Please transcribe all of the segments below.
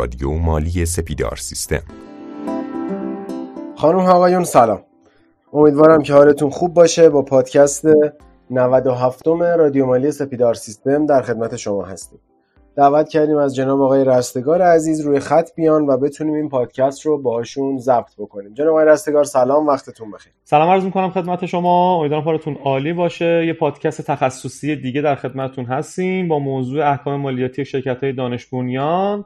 رادیو مالی سپیدار سیستم. خانم آقایون سلام. امیدوارم که حالتون خوب باشه. با پادکست 97 رادیو مالی سپیدار سیستم در خدمت شما هستیم. دعوت کردیم از جناب آقای رستگار عزیز روی خط بیان و بتونیم این پادکست رو باهاشون ضبط بکنیم. جناب آقای رستگار سلام. وقتتون بخیر. سلام عرض می‌کنم خدمت شما. امیدوارم حالتون عالی باشه. یه پادکست تخصصی دیگه در خدمتتون هستیم با موضوع احکام مالیاتی شرکت های دانش بنیان.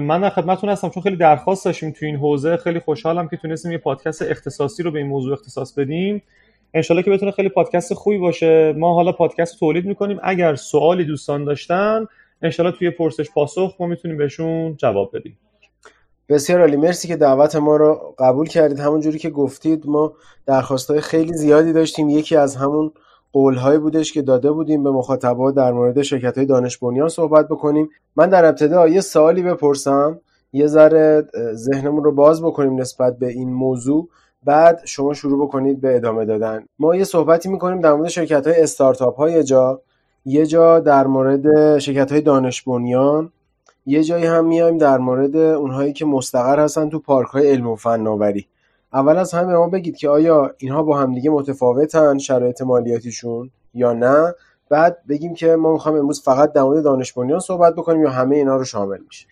من در خدمتتون هستم چون خیلی درخواست داشتیم تو این حوزه. خیلی خوشحالم که تونستیم یه پادکست اختصاصی رو به این موضوع اختصاص بدیم. انشالله که بتونه خیلی پادکست خوبی باشه. ما حالا پادکست تولید می‌کنیم. اگر سوالی دوستان داشتن انشالله توی پرسش پاسخ ما می‌تونیم بهشون جواب بدیم. بسیار عالی. مرسی که دعوت ما رو قبول کردید. همون جوری که گفتید ما درخواستهای خیلی زیادی داشتیم. یکی از همون قولهایی بودش که داده بودیم به مخاطبات در مورد شرکت های دانش بنیان صحبت بکنیم. من در ابتدا یه سوالی بپرسم یه ذره ذهنمون رو باز بکنیم نسبت به این موضوع. بعد شما شروع بکنید به ادامه دادن. ما یه صحبتی می‌کنیم در مورد شرکت های استارتاپ های جا یه جا در مورد شرکت های دانش بنیان. یه جایی هم میایم در مورد اونهایی که مستقر هستن تو پارک های علم و فناوری. اول از همه ما بگید که آیا اینها با همدیگه متفاوتن شرایط مالیاتیشون یا نه؟ بعد بگیم که ما می‌خوایم امروز فقط در مورد دانش بنیان صحبت بکنیم یا همه اینا رو شامل میشه.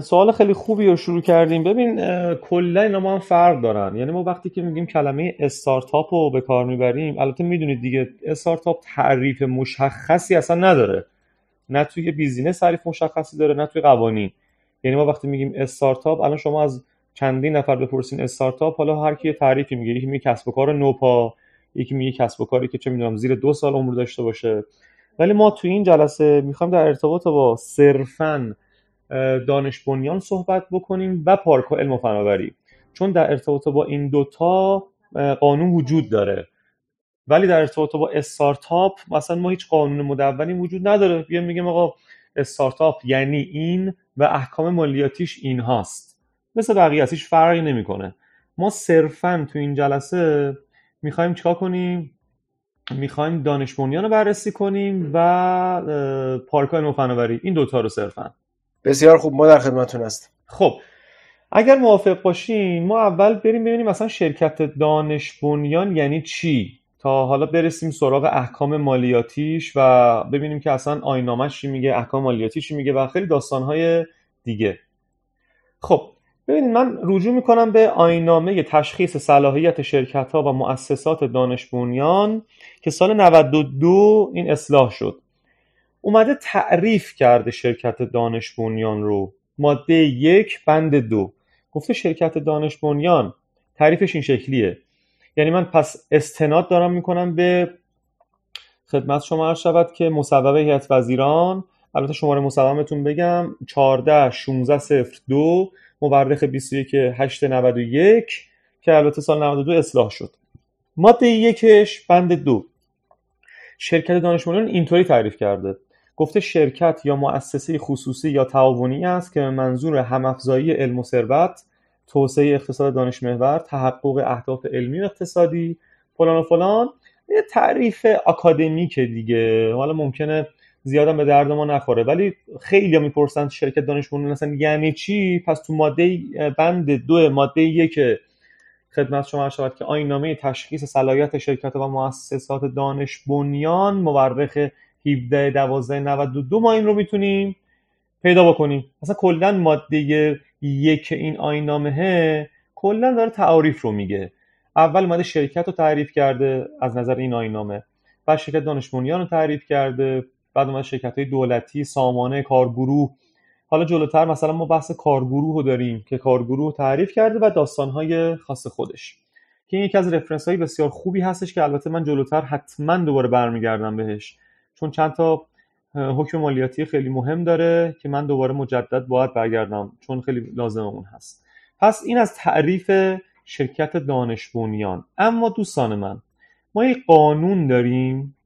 سوال خیلی خوبی رو شروع کردیم. ببین کلا اینا ما هم فرق دارن. یعنی ما وقتی که میگیم کلمه استارتاپ رو به کار می‌بریم البته می‌دونید دیگه استارتاپ تعریف مشخصی اصلا نداره. نه توی business تعریف مشخصی داره نه توی قوانین. یعنی ما وقتی میگیم استارتاپ الان شما از چندین نفر بپرسین استارتاپ حالا هر کی تعریفی میگه. یکی میگه کسب و کار نوپا یکی میگه کسب و کاری که چه می‌دونم زیر دو سال عمر داشته باشه. ولی ما توی این جلسه می‌خوایم در ارتباط با صرفاً دانش بنیان صحبت بکنیم و پارک علم و فناوری. چون در ارتباط با این دوتا قانون وجود داره. ولی در ارتباط با استارتاپ مثلا ما هیچ قانون مدونی وجود نداره. بیایم میگیم آقا استارتاپ یعنی این و احکام مالیاتیش این هاست مثل بقیه هیچ فرقی نمی‌کنه. ما صرفا تو این جلسه می‌خوایم چیکار کنیم؟ می‌خوایم دانش بنیان رو بررسی کنیم و پارک و فناوری این دوتا رو صرفا. بسیار خوب. ما در خدمتتون هستیم. خب اگر موافق باشین ما اول بریم ببینیم مثلا شرکت دانش بنیان یعنی چی؟ تا حالا برسیم سراغ احکام مالیاتیش و ببینیم که اصلا آینامش چی میگه احکام مالیاتی چی میگه و خیلی داستانهای دیگه. خب ببینید من رجوع می‌کنم به آینامه تشخیص صلاحیت شرکت ها و مؤسسات دانش بنیان که سال 92 این اصلاح شد. اومده تعریف کرده شرکت دانش بنیان رو. ماده یک بند دو. گفته شرکت دانش بنیان. تعریفش این شکلیه. یعنی من پس استناد دارم می‌کنم به خدمت شما عرض شود که مصوبه هیئت وزیران البته شماره مصوبهتون بگم 14 16 02 مورخ 21 8 91 که البته سال 92 اصلاح شد. ماده یکش بند دو. شرکت دانش بنیان اینطوری تعریف کرده. گفته شرکت یا مؤسسه خصوصی یا تعاونی است که منظور همافزایی علم و ثروت توسعه اقتصاد دانش محور تحقق اهداف علمی و اقتصادی فلان و فلان یه تعریف اکادمیک دیگه. حالا ممکنه زیادم به درد ما نخوره ولی خیلی می‌پرسن شرکت دانش بنیان اصلا یعنی چی؟ پس تو ماده بند دو ماده یک خدمت شما شود که آینامه تشخیص صلاحیت شرکت و مؤسسات دانش بنیان مورخ 17 12 92 ما این رو می‌تونیم پیدا بکنیم. مثلا کلا ماده یک این آینامه کلا داره تعاریف رو میگه. اول اومده شرکت رو تعریف کرده از نظر این آینامه بعد شرکت دانش رو تعریف کرده. بعد اومده شرکت های دولتی سامانه کارگروه. حالا جلوتر مثلا ما بحث کارگروه رو داریم که کارگروه تعریف کرده و داستانهای خاص خودش. که این یکی از رفرنس های بسیار خوبی هستش که البته من جلوتر حتما دوباره برمیگردم بهش. چون چند تا حکم مالیاتی خیلی مهم داره که من دوباره مجدد باید برگردم چون خیلی لازم اون هست. پس این از تعریف شرکت دانش بنیان. اما دوستان من ما یک قانون داریم.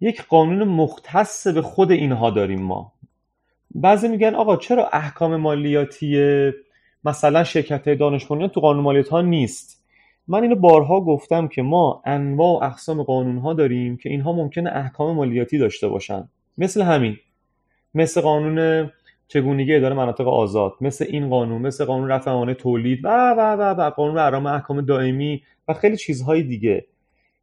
یک قانون مختص به خود اینها داریم ما. بعضی میگن آقا چرا احکام مالیاتی مثلا شرکت دانش بنیان تو قانون مالیات ها نیست. من اینو بارها گفتم که ما انواع و اقسام قانون ها داریم که اینها ممکنه احکام مالیاتی داشته باشن. مثل همین. مثل قانون چگونگی اداره مناطق آزاد مثل این قانون مثل قانون رفع موانع تولید و و و و قانون اعرام احکام دائمی و خیلی چیزهای دیگه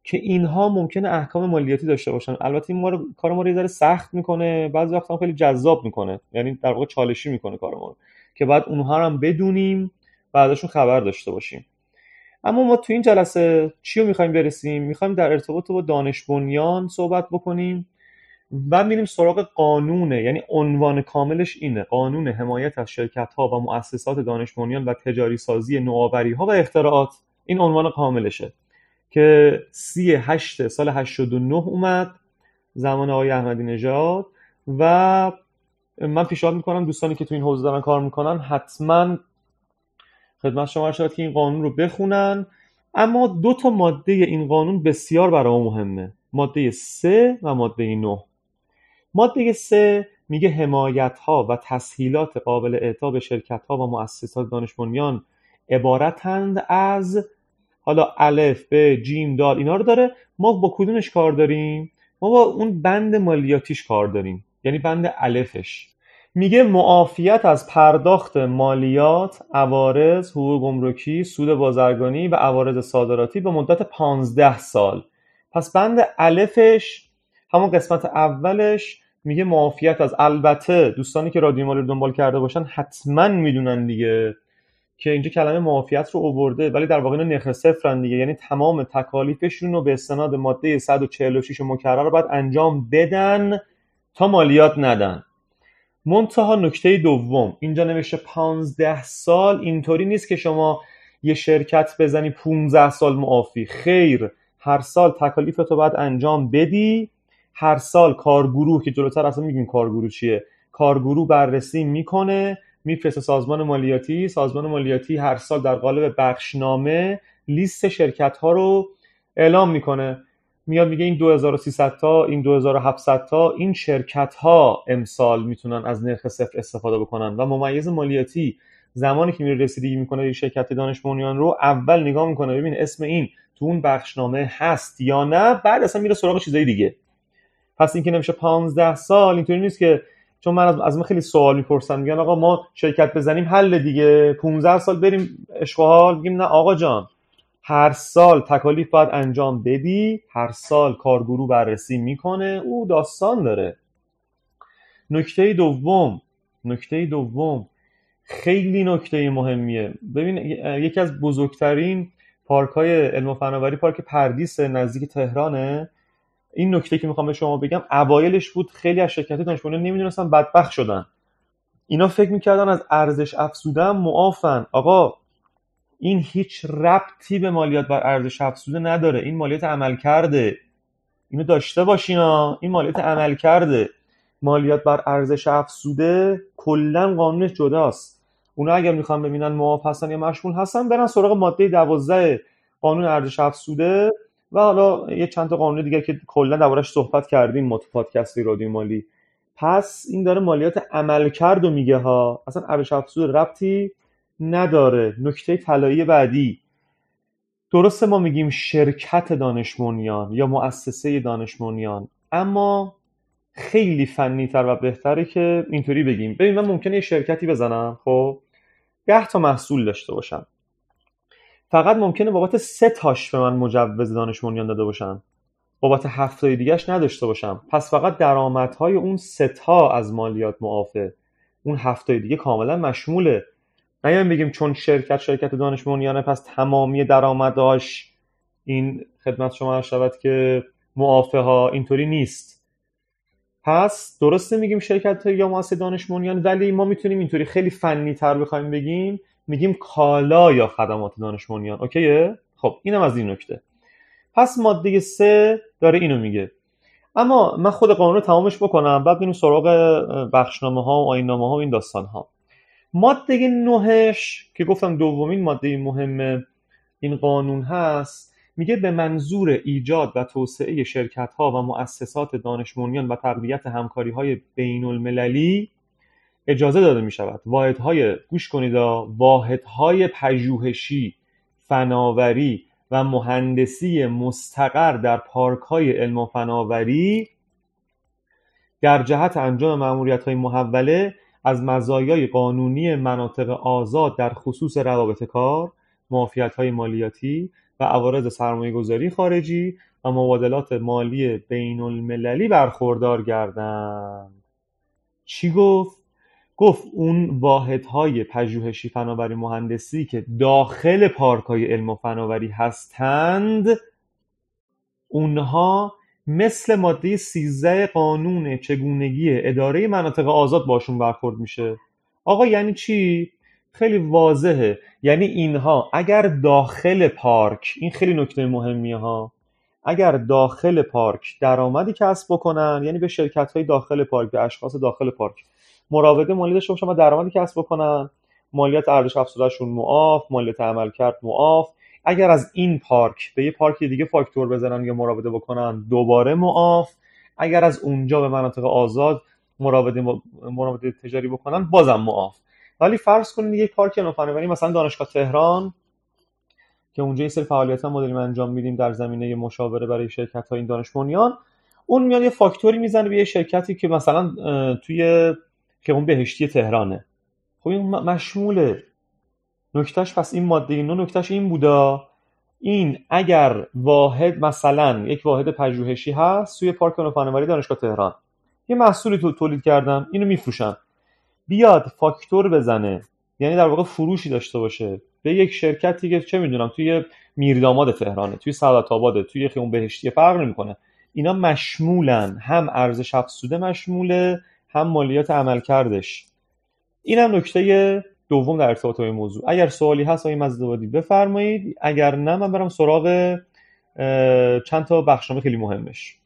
که اینها ممکنه احکام مالیاتی داشته باشن. البته این ما رو کار ما رو یه ذره سخت می‌کنه. بعضی وقتا خیلی جذاب می‌کنه. یعنی در واقع چالشی می‌کنه کار ما رو که بعد اونها رو هم بدونیم و ازشون خبر داشته باشیم. اما ما تو این جلسه چی رو می‌خوایم برسیم؟ می‌خوایم در ارتباط با دانش بنیان صحبت بکنیم. و میریم سراغ قانونه. یعنی عنوان کاملش اینه. قانون حمایت از شرکت ها و مؤسسات دانش و تجاری سازی نوآوری ها و اختراعات. این عنوان کاملشه. که سی هشت سال 89 اومد. زمان آقای احمدی نژاد. و من پیشنهاد می‌کنم دوستانی که تو این حوزه دارن کار می‌کنن حتما خدمت شما شد که این قانون رو بخونن. اما دو تا ماده این قانون بسیار برای مهمه. ماده 3 و ماده 9 ماده 3 میگه حمایت ها و تسهیلات قابل اعطا به شرکت ها و مؤسسات دانش بنیان عبارتند از حالا الف ب جیم دال اینا رو داره. ما با کدومش کار داریم؟ ما با اون بند مالیاتیش کار داریم. یعنی بند الفش. میگه معافیت از پرداخت مالیات، عوارض، حقوق گمرکی، سود بازرگانی و عوارض صادراتی به مدت 15 سال. پس بند الفش همون قسمت اولش میگه معافیت از. البته دوستانی که رادیو مالی رو دنبال کرده باشن حتما می‌دونن دیگه که اینجا کلمه معافیت رو اوورده ولی در واقع نخ صفرن دیگه. یعنی تمام تکالیفشون رو به استناد ماده 146 مکرر باید انجام بدن تا مالیات ندن. منتها نکته دوم اینجا نوشته 15 سال اینطوری نیست که شما یه شرکت بزنی 15 سال معافی. خیر هر سال تکالیف تو باید انجام بدی. هر سال کارگروه که جلوتر اصلا میگیم کارگروه چیه کارگروه بررسی می‌کنه میفرسته سازمان مالیاتی سازمان مالیاتی هر سال در قالب بخشنامه لیست شرکت ها رو اعلام می‌کنه. میاد میگه این 2300 تا این 2700 تا این شرکت ها امسال می‌تونن از نرخ صفر استفاده بکنن و ممیز مالیاتی زمانی که میره رسیدگی می‌کنه این شرکت دانش بنیان رو اول نگاه می‌کنه. ببین اسم این تو اون بخشنامه هست یا نه؟ بعد اصلا میره سراغ چیزای دیگه. پس اینکه نمیشه 15 سال اینطوری نیست که چون من از من خیلی سوال می‌پرسن میگن آقا ما شرکت بزنیم حل دیگه 15 سال بریم اشغال میگیم نه آقا جان هر سال تکالیف باید انجام بدی هر سال کارگروه بررسی می‌کنه او داستان داره. نکته دوم نکته دوم خیلی نکته مهمیه. ببین یکی از بزرگترین پارک های علم و فناوری پارک پردیس نزدیک تهرانه. این نکته که می‌خوام به شما بگم اوایلش بود خیلی از شرکت دانشگاه نمی‌دونستن بدبخت شدن. اینا فکر می‌کردن از ارزش افزودن معافن. آقا این هیچ ربطی به مالیات بر ارزش افزوده نداره. این مالیات عمل کرده. اینو داشته باشین این مالیات عمل کرده. مالیات بر ارزش افزوده کلا قانونش جداست. اونا اگر می‌خوان ببینن معاف هستن یا مشمول هستن برن سراغ ماده 12 قانون ارزش افزوده. و حالا یه چند تا قانون دیگه که کلا دربارش صحبت کردیم ما تو پادکست رادیو مالی. پس این داره مالیات عمل کرد و میگه ها. اصلا ارزش افزوده ربطی نداره. نکته طلایی بعدی. درسته ما میگیم شرکت دانشمونیان یا مؤسسه دانشمونیان اما خیلی فنی تر و بهتره که اینطوری بگیم. ببین من ممکنه یه شرکتی بزنم خب؟ ده تا محصول داشته باشم. فقط ممکنه بابت سه تاش به من مجوز دانشمونیان داده باشم بابت هفته دیگهش نداشته باشم. پس فقط درآمدهای اون سه تا از مالیات معافه. اون هفته دیگه کاملا مشموله. نیایم بگیم چون شرکت شرکت دانش بنیانه پس تمامی درآمداش این خدمت شما شود که معافه ها اینطوری نیست. پس درسته میگیم شرکت یا مؤسسه دانش بنیان ولی ما می‌تونیم اینطوری خیلی فنی تر بخوایم بگیم. میگیم کالا یا خدمات دانش بنیان اوکیه؟ خب اینم از این نکته. پس ماده سه داره اینو میگه. اما من خود قانون رو تمامش بکنم بعد بریم سراغ بخشنامه ها و آینامه ها و این داستان ها ماده نهش که گفتم دومین ماده مهم این قانون هست میگه به منظور ایجاد و توسعه شرکت ها و مؤسسات دانش و تقویت همکاری های بین المللی اجازه داده می شود واحدهای گوش کنید واحدهای پژوهشی فناوری و مهندسی مستقر در پارک های علم و فناوری در جهت انجام معمولیت های محوله از مزایای قانونی مناطق آزاد در خصوص روابط کار، معافیت های مالیاتی و عوارض سرمایه گذاری خارجی و مبادلات مالی بین المللی برخوردار گردند. چی گفت؟ گفت اون واحدهای پژوهشی فناوری مهندسی که داخل پارکای علم و فناوری هستند اونها مثل ماده 13 قانون چگونگی اداره مناطق آزاد باشون برخورد میشه. آقا یعنی چی؟ خیلی واضحه. یعنی اینها اگر داخل پارک این خیلی نکته مهمیه ها اگر داخل پارک درآمدی کسب بکنن یعنی به شرکت های داخل پارک به اشخاص داخل پارک مراوده مالی داشته باشن و درآمدی کسب بکنن. مالیات ارزش افزودهشون معاف مالیات عمل کرد معاف. اگر از این پارک به یه پارک دیگه فاکتور بزنن یا مراوده بکنن دوباره معاف. اگر از اونجا به مناطق آزاد مراوده, مراوده تجاری بکنن بازم معاف. ولی فرض کنید یک پارک نوفناوری مثلا دانشگاه تهران که اونجا یه سری فعالیت ما داریم انجام میدیم در زمینه مشاوره برای شرکت های این دانش اون میاد یه فاکتوری می‌زنه به یه شرکتی که مثلا توی که اون بهشتی تهرانه. خب این مشموله. نکتهش پس این ماده این نکتهش این بودا. این اگر واحد مثلا یک واحد پژوهشی هست سوی پارک فناوری دانشگاه تهران. یه محصولی تو تولید کردن اینو میفروشن. بیاد فاکتور بزنه. یعنی در واقع فروشی داشته باشه. به یک شرکتی که چه می‌دونم توی میرداماد تهرانه توی سعادت آباده توی خیون بهشتی فرق نمی‌کنه. اینا مشمولن. هم ارزش افزوده مشموله. هم مالیات عمل کردش اینم نکته دوم در ارتباط با این موضوع. اگر سوالی هست آقای مزدوادی بفرمایید. اگر نه من برم سراغ چند تا بخشنامه خیلی مهمش.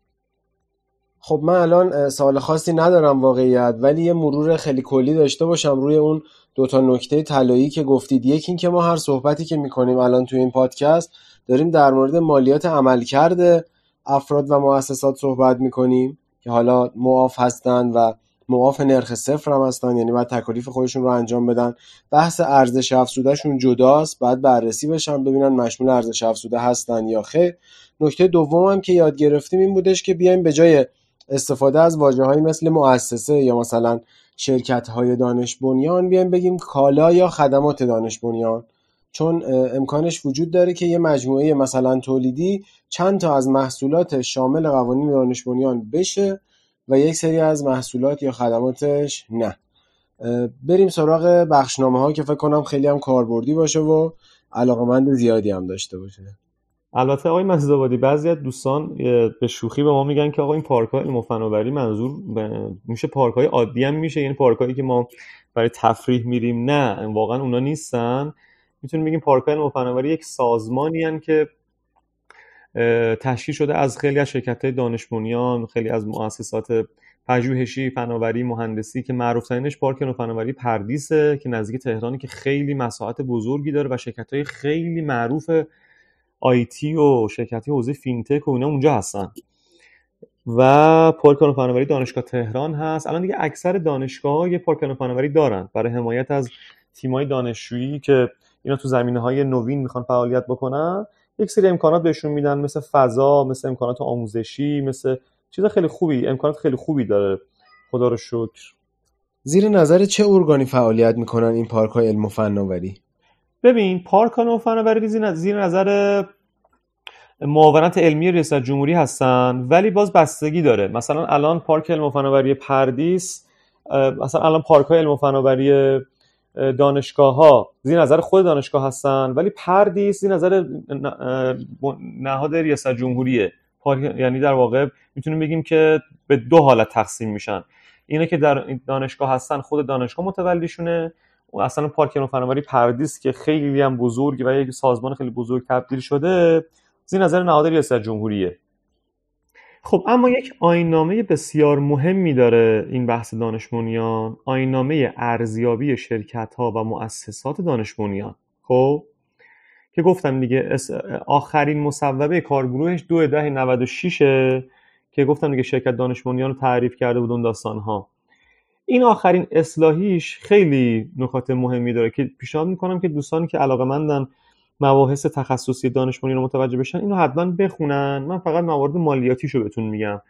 خب من الان سوال خاصی ندارم واقعیت ولی یه مرور خیلی کلی داشته باشم روی اون دوتا نکته طلایی که گفتید. یکی این که ما هر صحبتی که می‌کنیم الان توی این پادکست داریم در مورد مالیات عمل کرده افراد و مؤسسات صحبت می‌کنیم که حالا معاف هستند و معاف نرخ صفر هم هستن. یعنی باید تکالیف خودشون رو انجام بدن. بحث ارزش افزودهشون جداست. بعد بررسی بشن ببینن مشمول ارزش افزوده هستن یا خیر. نکته دوم هم که یاد گرفتیم این بودش که بیایم به جای استفاده از واجه مثل مؤسسه یا مثلا شرکت های دانش بنیان بیایم بگیم کالا یا خدمات دانش بنیان. چون امکانش وجود داره که یه مجموعه مثلا تولیدی چند تا از محصولات شامل قوانین دانش بنیان بشه. و یک سری از محصولات یا خدماتش نه. بریم سراغ بخشنامه ها که فکر کنم خیلی هم کاربردی باشه و علاقمند زیادی هم داشته باشه. البته آقای مسعود بعضی از دوستان به شوخی به ما میگن که آقا این پارک های علم فناوری منظور میشه پارک های عادی هم میشه یعنی پارک هایی که ما برای تفریح میریم. نه واقعا اونا نیستن. می‌تونیم بگیم پارک های علم فناوری یک سازمانی که تشکیل شده از خیلی از شرکت های دانش خیلی از مؤسسات پژوهشی فناوری مهندسی که معروف ترینش پارک فناوری پردیسه که نزدیک تهرانی که خیلی مساحت بزرگی داره و شرکت های خیلی معروف آیتی و شرکت حوزه فینتک و اینا اونجا هستن. و پارک فناوری دانشگاه تهران هست. الان دیگه اکثر دانشگاه های پارک فناوری دارن. برای حمایت از تیمای دانشجویی که اینا تو زمینه های نوین می‌خوان فعالیت بکنن یک سری امکانات بهشون میدن مثل فضا مثل امکانات آموزشی مثل چیز خیلی خوبی امکانات خیلی خوبی داره. خدا رو شکر. زیر نظر چه ارگانی فعالیت می‌کنن این پارک های علم و فناوری ببین پارک های فناوری زیر نظر معاونت علمی ریاست جمهوری هستن ولی باز بستگی داره. مثلا الان پارک علم و فناوری پردیس مثلا الان پارک های علم و فناوری دانشگاه ها زیر نظر خود دانشگاه هستن ولی پردیس زیر نظر نهاد ریاست جمهوریه. یعنی در واقع می‌تونیم بگیم که به دو حالت تقسیم میشن. اینه که در دانشگاه هستن خود دانشگاه متولیشونه اصلا پارک فناوری پردیس که خیلی هم بزرگ و یک سازمان خیلی بزرگ تبدیل شده زیر نظر نهاد ریاست جمهوریه. خب اما یک آینامه بسیار مهمی داره این بحث دانش بنیان آینامه ارزیابی شرکت ها و مؤسسات دانش بنیان خب که گفتم دیگه آخرین مصوبه کارگروهش دو ده 96 که گفتم دیگه شرکت دانش بنیان رو تعریف کرده بود اون داستان ها این آخرین اصلاحیش خیلی نکات مهمی داره که پیشنهاد می‌کنم که دوستانی که علاقه مندن مباحث تخصصی دانش رو متوجه بشن اینو حتما بخونن. من فقط موارد مالیاتیشو بهتون میگم.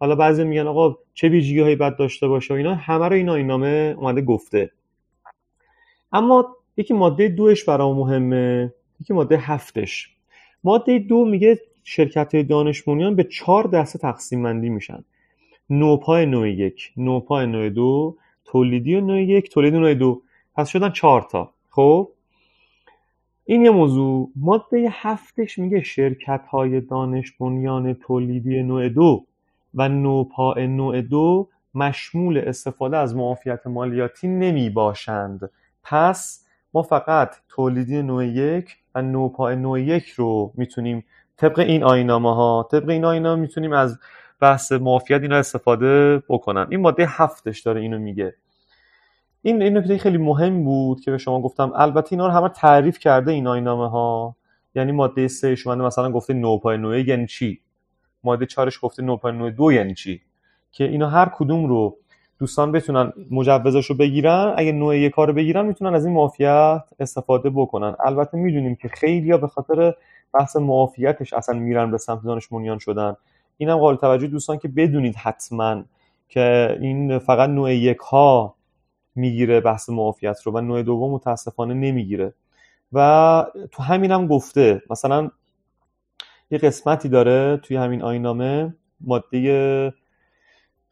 حالا بعضی میگن آقا چه ویژگی هایی باید داشته باشه و اینا همه رو این آینامه اومده گفته. اما یکی ماده دوش برای مهمه یکی ماده هفتش. ماده دو میگه شرکت های دانش به چهار دسته تقسیم بندی میشن. نوپای نوع یک نوپای نوع دو تولیدی نوع یک تولیدی نوع دو. پس شدن چهار تا. خب؟ این یه موضوع. ماده هفتش میگه شرکت های دانش بنیان تولیدی نوع دو و نوپا نوع دو مشمول استفاده از معافیت مالیاتی نمی باشند پس ما فقط تولیدی نوع یک و نوپا نوع یک رو می‌تونیم طبق این آینامه ها طبق این آینامه می‌تونیم از بحث معافیت اینا استفاده بکنن. این ماده هفتش داره اینو میگه. این این نکته خیلی مهم بود که به شما گفتم. البته اینا رو همه تعریف کرده این آینامه ها یعنی ماده سه شما مثلا گفته نوپای نوع یعنی چی؟ ماده چارش گفته نوپای نوع دو یعنی چی؟ که اینا هر کدوم رو دوستان بتونن مجوزش رو بگیرن. اگه نوع یک کار بگیرن می‌تونن از این معافیت استفاده بکنن. البته می‌دونیم که خیلی به خاطر بحث معافیتش اصلا میرن به سمت دانش شدن. اینم قابل توجه دوستان که بدونید حتما که این فقط نوع یک ها می‌گیره بحث معافیت رو و نوع دوم متاسفانه نمی‌گیره. و تو همین هم گفته مثلا یه قسمتی داره توی همین آینامه ماده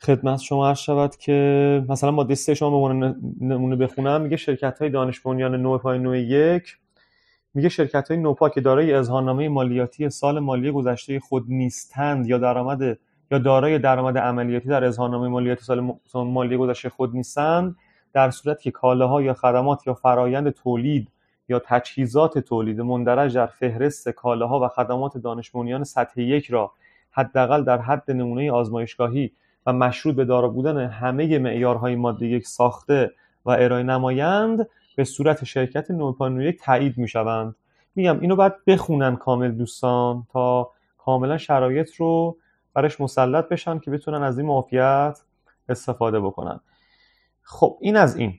خدمت شما عرض شود که مثلا ماده سه شما به نمونه بخونم میگه شرکت های دانش بنیان نوع پای نوع یک میگه شرکت های نوپا که دارای اظهارنامه مالیاتی سال مالی گذشته خود نیستند یا درآمد یا دارای درآمد عملیاتی در اظهارنامه مالیاتی سال مالی گذشته خود نیستند. در صورت که کالاها یا خدمات یا فرایند تولید یا تجهیزات تولید مندرج در فهرست کالاها و خدمات دانش سطح یک را حداقل در حد نمونه آزمایشگاهی و مشروط به دارا بودن همه معیارهای ماده یک ساخته و ارائه نمایند به صورت شرکت نوپانو یک تایید می‌شوند. میگم اینو باید بخونن کامل دوستان تا کاملا شرایط رو برش مسلط بشن که بتونن از این معافیت استفاده بکنن. خب این از این.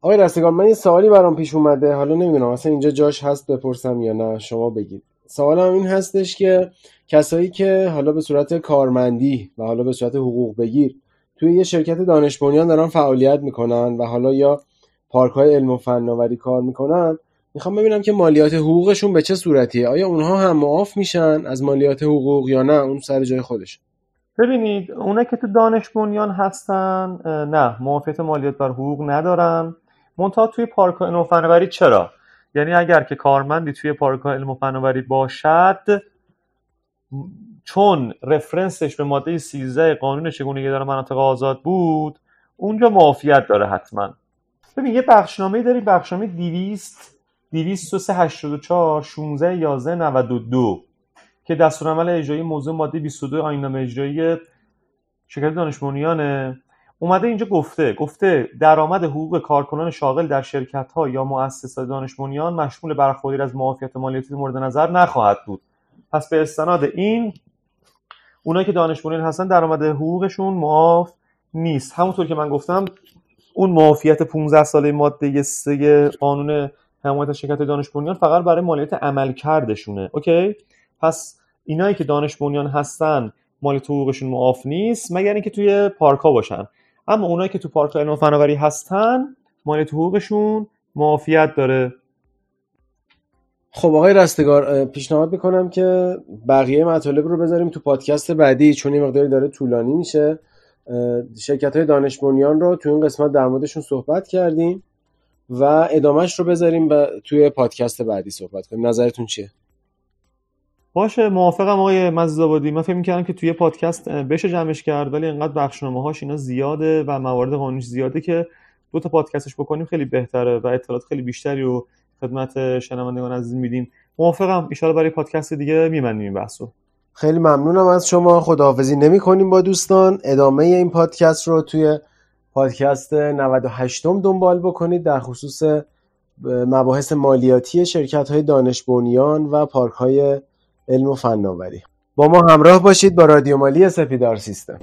آقای رستگان من یه سوالی برام پیش اومده. حالا نمی‌دونم اصلا اینجا جاش هست بپرسم یا نه شما بگید. سوالم این هستش که کسایی که حالا به صورت کارمندی و حالا به صورت حقوق بگیر توی یه شرکت دانش بنیان دارن فعالیت می‌کنن و حالا یا پارک های علم و فناوری کار می‌کنن می‌خوام ببینم که مالیات حقوقشون به چه صورتیه؟ آیا اونها هم معاف میشن از مالیات حقوق یا نه؟ اون سر جای خودش ببینید اونا که تو دانش بنیان هستن نه معافیت مالیات بر حقوق ندارن. منتها توی پارک علم و فناوری چرا؟ یعنی اگر که کارمندی توی پارک علم و فناوری باشد چون رفرنسش به ماده 13 قانون چگونگی در مناطق آزاد بود اونجا معافیت داره حتما. ببین یه بخشنامه داری بخشنامه 200 20384 16 11 92 که دستورالعمل اجرایی موضوع ماده 22 آیین‌نامه اجرایی شرکت دانش اومده اینجا گفته گفته درآمد حقوق کارکنان شاغل در شرکت ها یا مؤسسات دانش بنیان مشمول برخوردی از معافیت مالیاتی مورد نظر نخواهد بود. پس به استناد این اونایی که دانش بنیان هستن درآمد حقوقشون معاف نیست. همونطور که من گفتم اون معافیت 15 ساله ماده 3 قانون حمایت شرکت دانش فقط برای مالیات عمل کردشونه اوکی؟ پس اینایی که دانش بنیان هستن مالیات حقوقشون معاف نیست مگر اینکه توی پارک ها باشن. اما اونایی که تو پارک علم فناوری هستن مالیات حقوقشون معافیت داره. خب آقای رستگار پیشنهاد می‌کنم که بقیه مطالب رو بذاریم تو پادکست بعدی چون این مقداری داره طولانی میشه. شرکت های دانش بنیان رو تو این قسمت در موردشون صحبت کردیم و ادامهش رو بذاریم توی پادکست بعدی صحبت کنیم. نظرتون چیه؟ باشه موافقم آقای مزیزآبادی من فکر می‌کردم که توی پادکست بشه جمعش کرد ولی انقدر بخشنامه هاش اینا زیاده و موارد قانونیش زیاده که دو تا پادکستش بکنیم خیلی بهتره و اطلاعات خیلی بیشتری رو خدمت شنوندگان عزیز میدیم. موافقم ان برای پادکست دیگه میبندیم این بحثو. خیلی ممنونم از شما خداحافظی نمی کنیم با دوستان. ادامه این پادکست رو توی پادکست 98 م دنبال بکنید در خصوص مباحث مالیاتی شرکت های دانش بنیان و پارک های علم و فناوری. با ما همراه باشید با رادیو مالی سپیدار سیستم.